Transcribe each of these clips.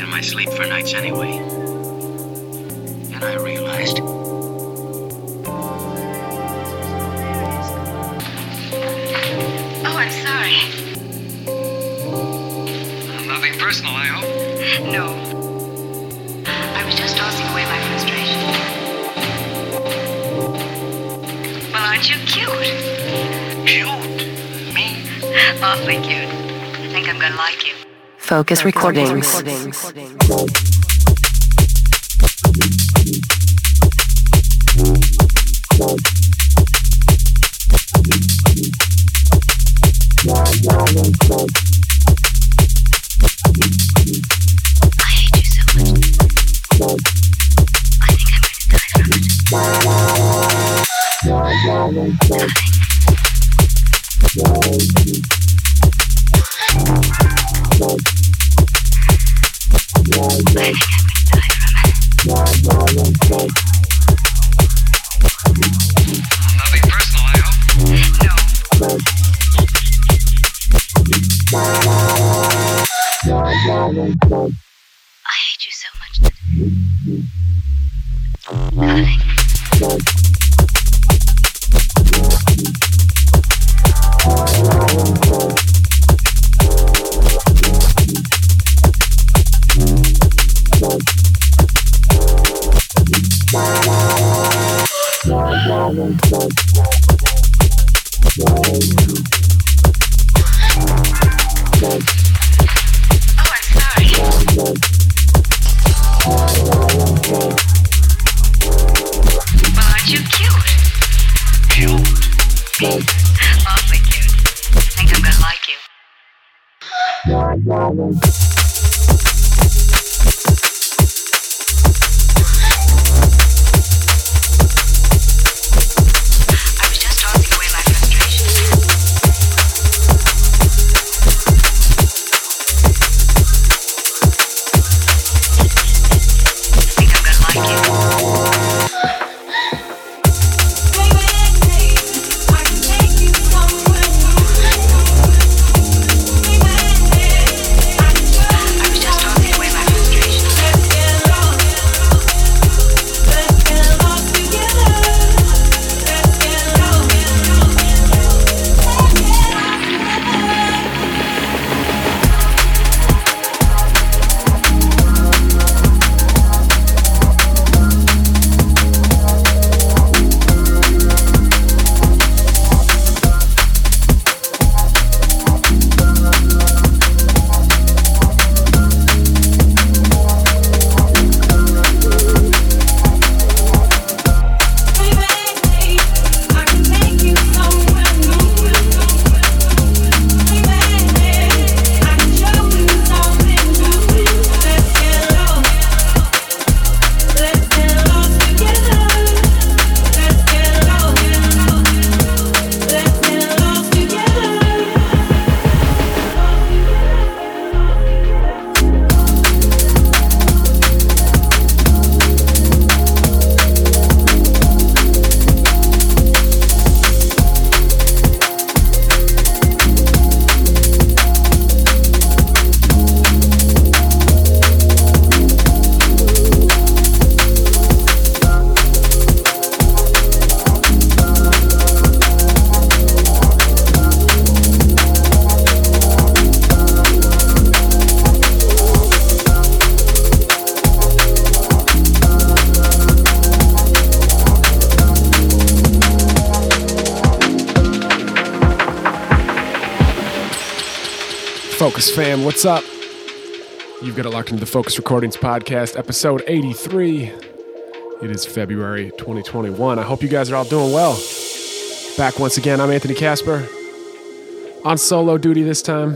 in my sleep for nights anyway. You. Focus Recordings. Focus fam, what's up? You've got it locked into the Focus Recordings Podcast, episode 83. It is February 2021. I hope you guys are all doing well. Back once again, I'm Anthony Casper. On solo duty this time.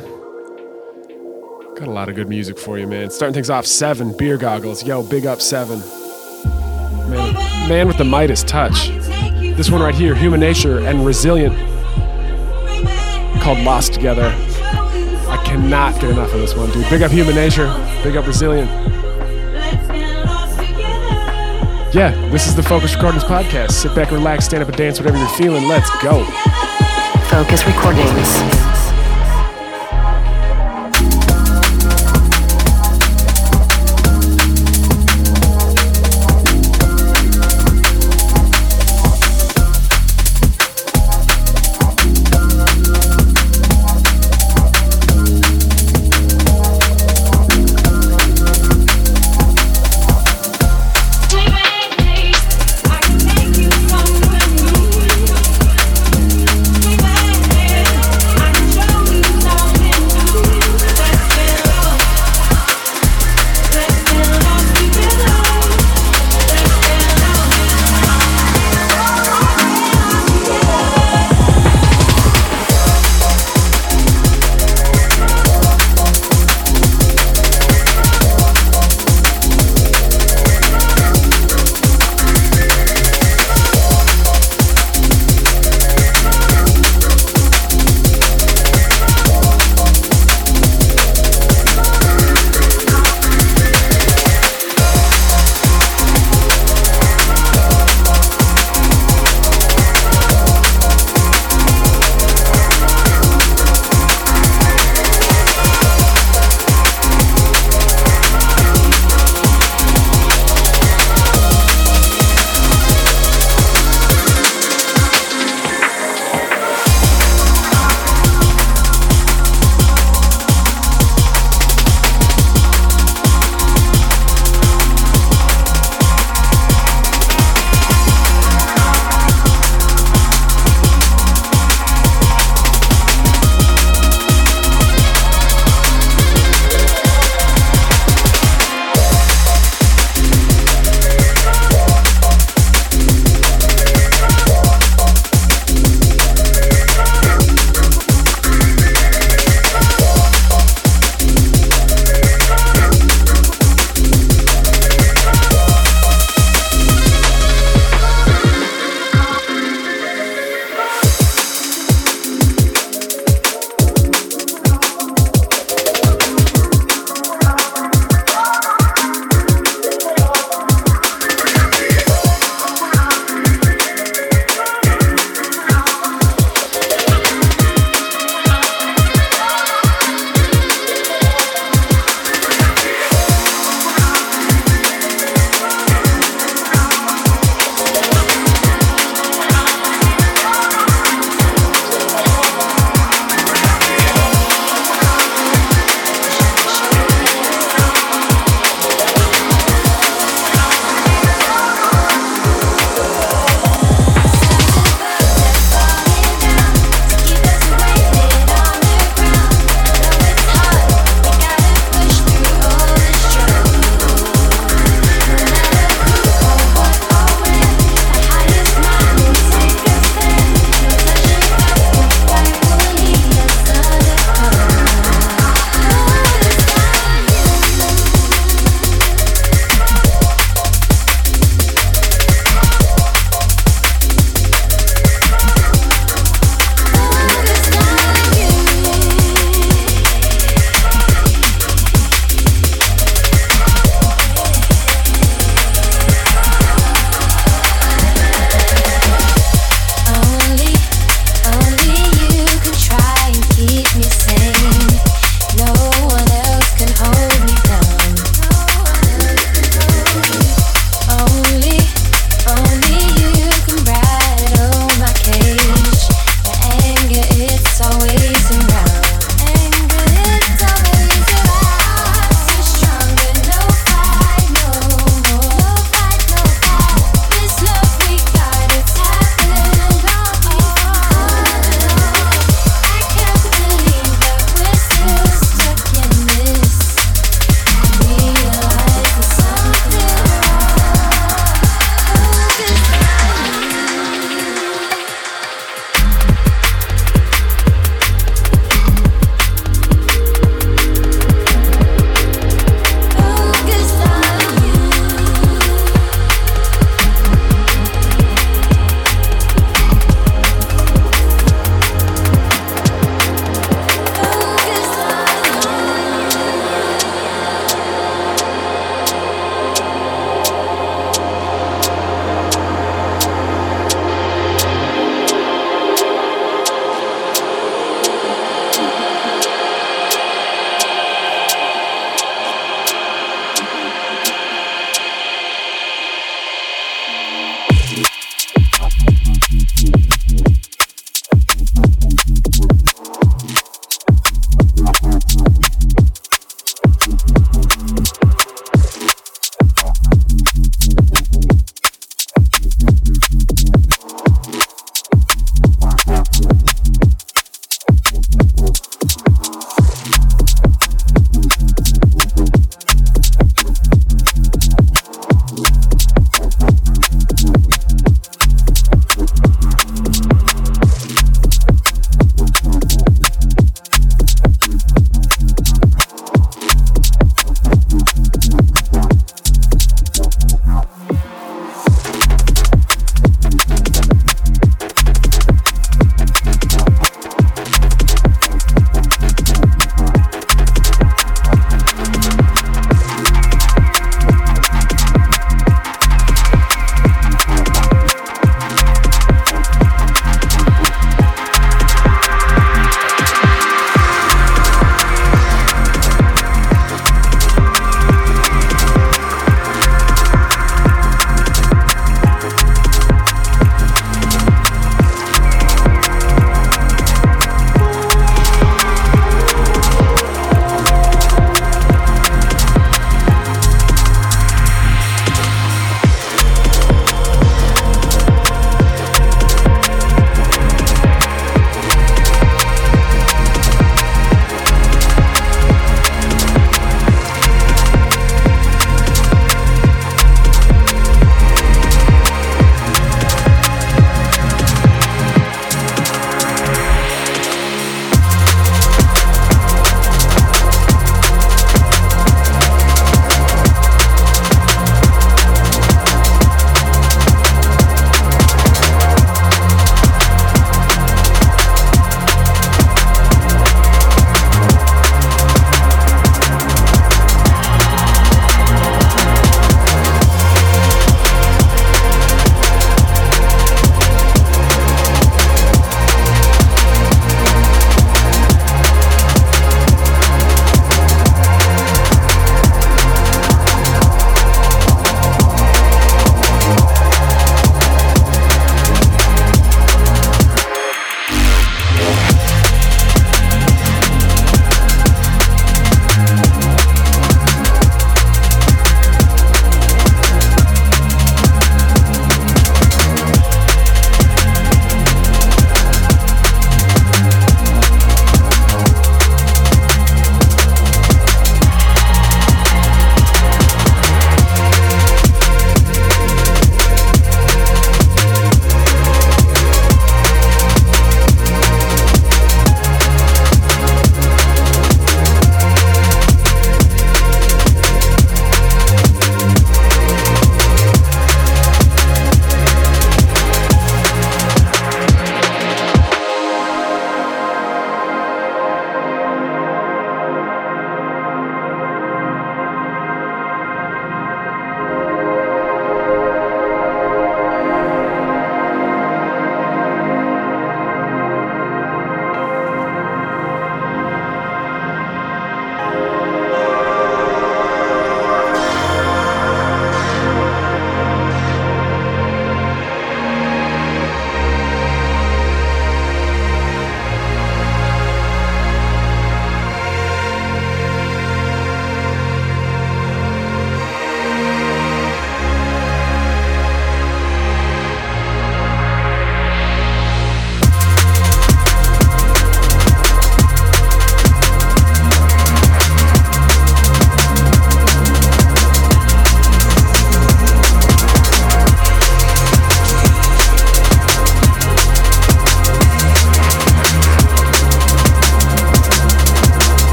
Got a lot of good music for you, man. Starting things off, Seven, Beer Goggles. Yo, big up Seven. Man, man with the Midas touch. This one right here, Human Nature and Resilient, called Lost Together. Cannot get enough of this one, dude. Big up Human Nature. Big up Resilient. Yeah, this is the Focus Recordings Podcast. Sit back, relax, stand up and dance, whatever you're feeling. Let's go. Focus Recordings.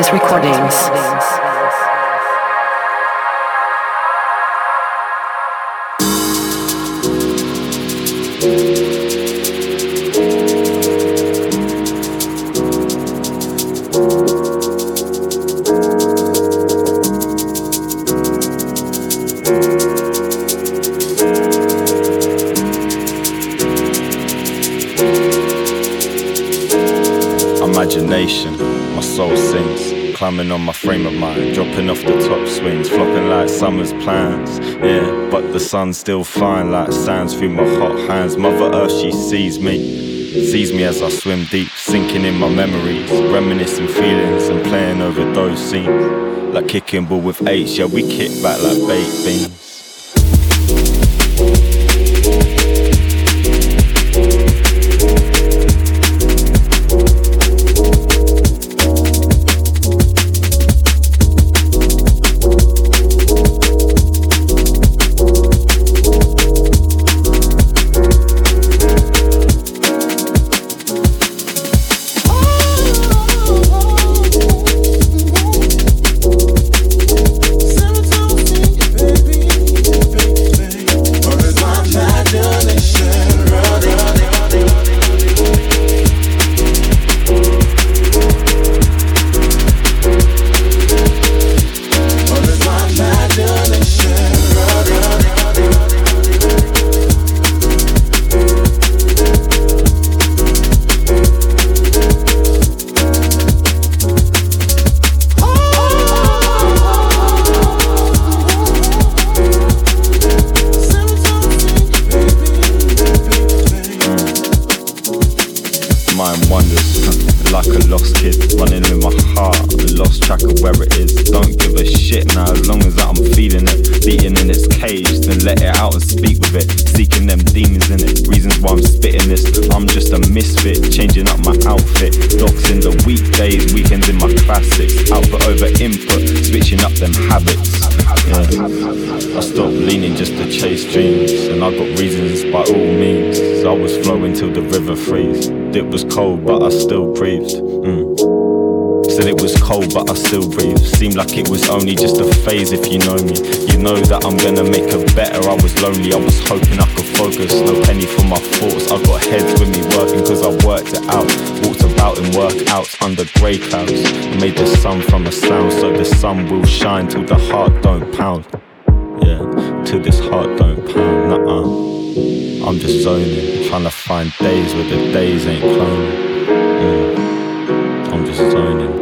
Focus Recordings. Climbing on my frame of mind, dropping off the top swings, flopping like summer's plans. Yeah, but the sun's still fine, like sands through my hot hands. Mother Earth, she sees me, sees me as I swim deep, sinking in my memories, reminiscing feelings and playing over those scenes. Like kicking ball with H, yeah, we kick back like baked beans. My output over input switching up them habits yeah. I stopped leaning just to chase dreams, and I got reasons by all means. I was flowing till the river freezed. It was cold, but I still breathed. Mm. Said it was cold, but I still breathe. Seemed like it was only just a phase if you know me. You know that I'm gonna make her better. I was lonely, I was hoping I could focus. No penny for my thoughts. I've got heads with me working cause I worked it out. Walked about in workouts under grey clouds. Made the sun from a sound, so the sun will shine till the heart don't pound. Yeah, till this heart don't pound. Nuh-uh. I'm just zoning, trying to find days where the days ain't cloning. Yeah, I'm just zoning.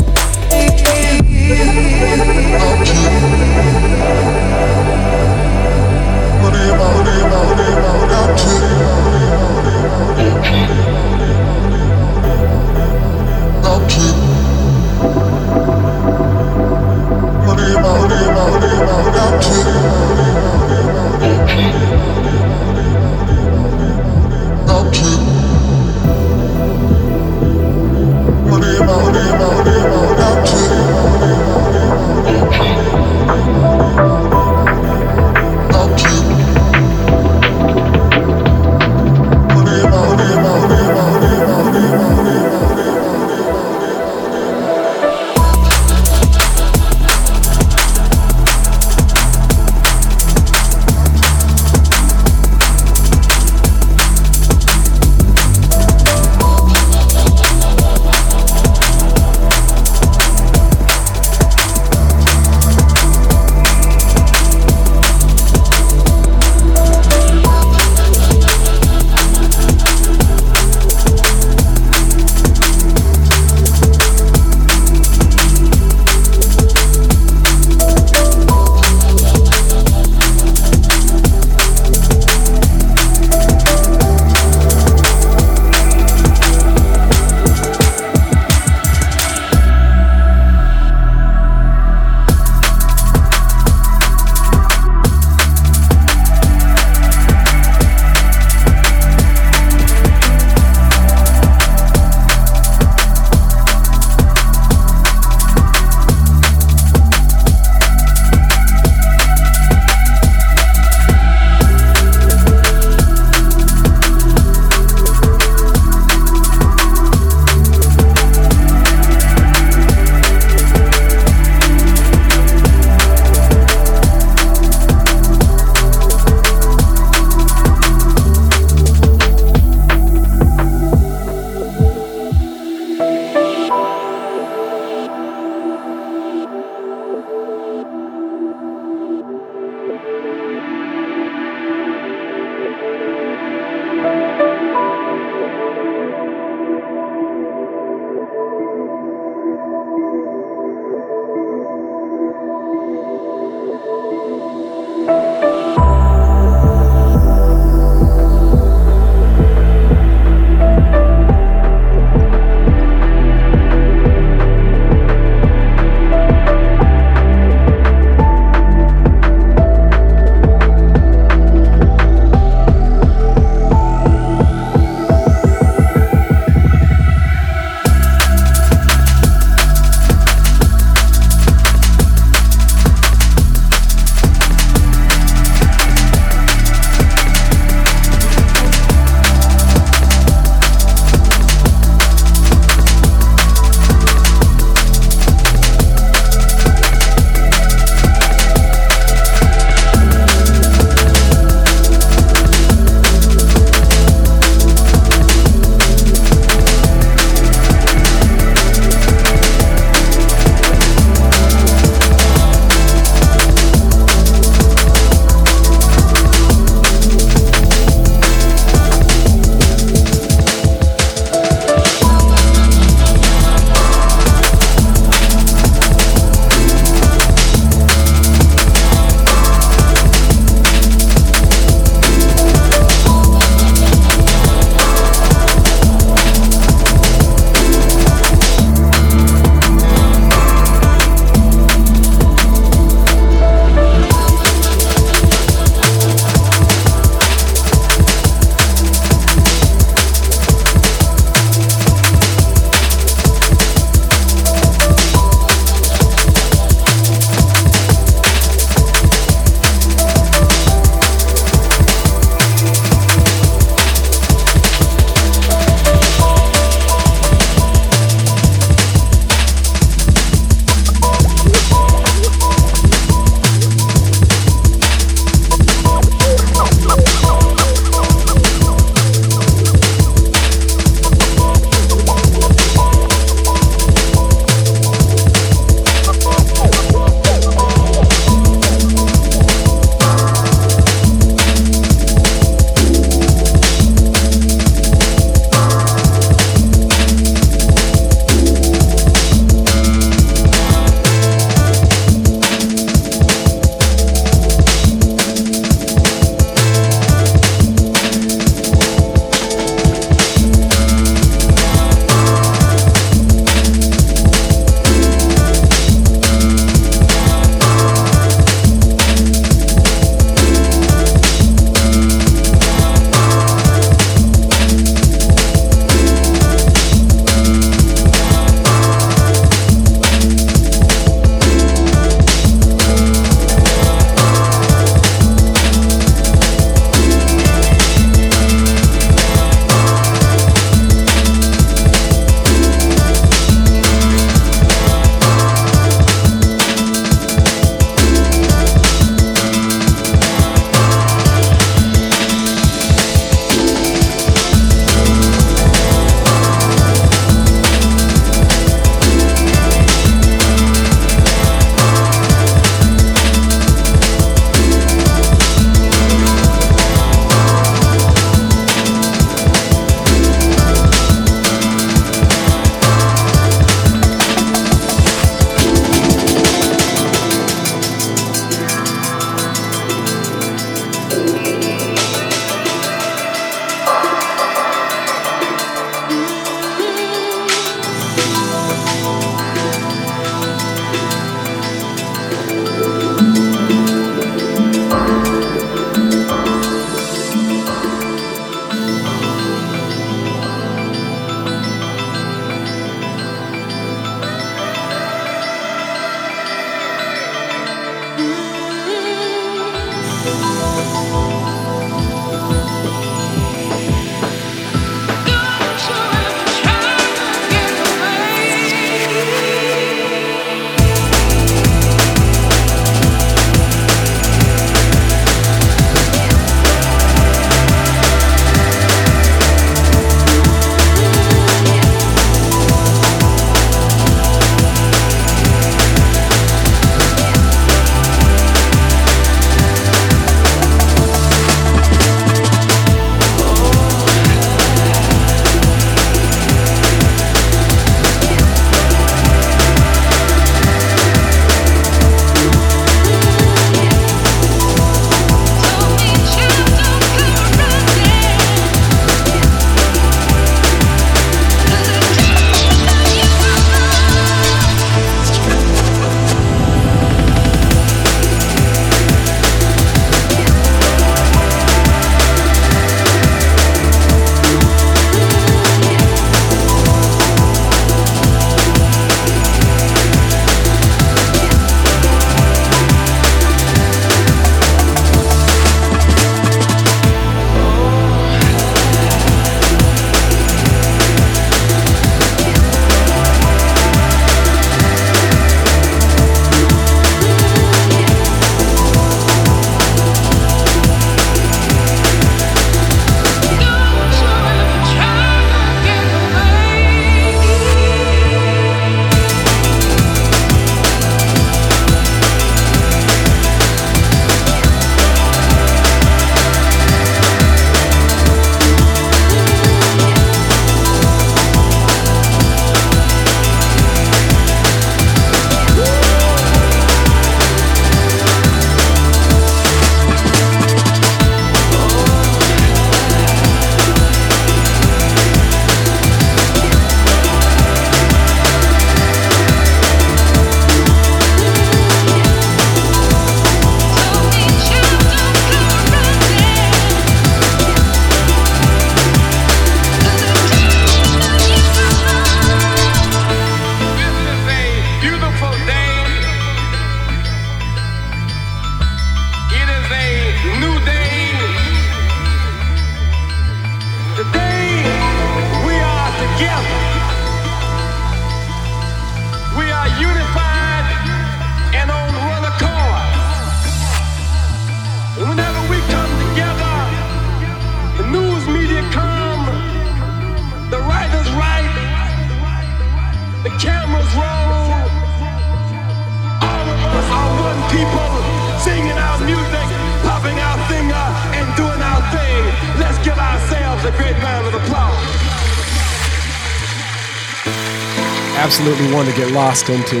Absolutely one to get lost into.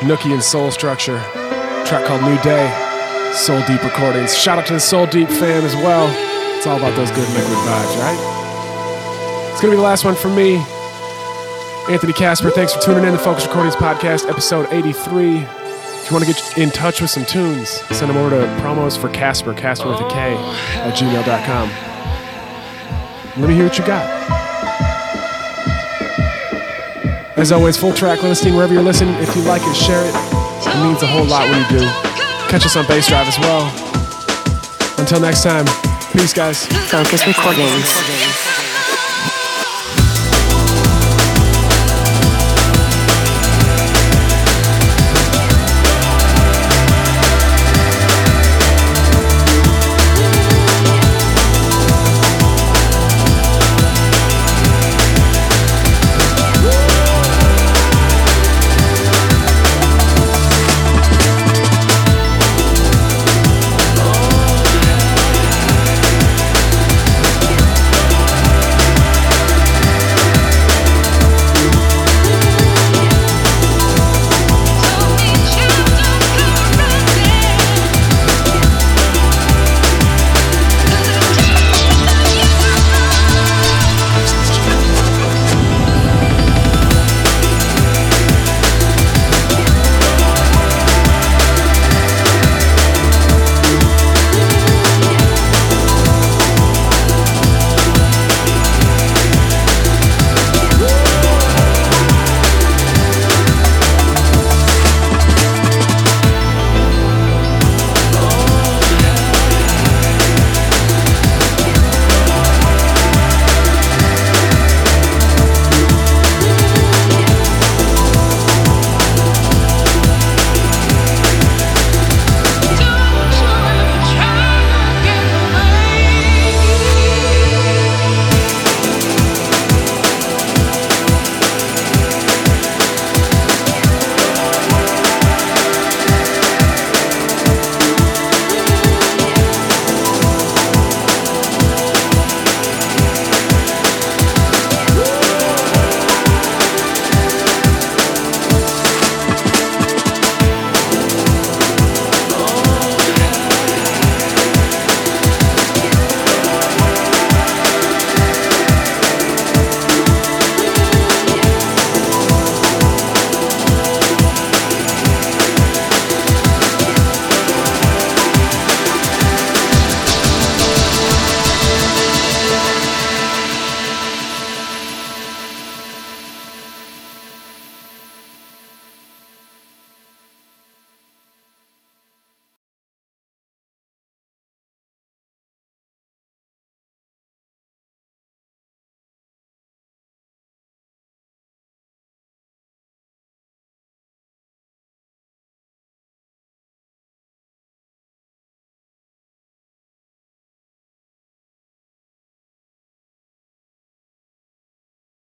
Nookie and Soul Structure, track called New Day, Soul Deep Recordings. Shout out to the Soul Deep fam as well. It's all about those good liquid vibes, right? It's gonna be the last one from me. Anthony Kasper, thanks for tuning in to Focus Recordings Podcast, episode 83. If you want to get in touch with some tunes, send them over to promos for Kasper, Kasper with a K, at gmail.com. Let me hear what you got. As always, full track listing wherever you're listening. If you like it, share it. It means a whole lot when you do. Catch us on Bass Drive as well. Until next time, peace, guys. Focus Recordings.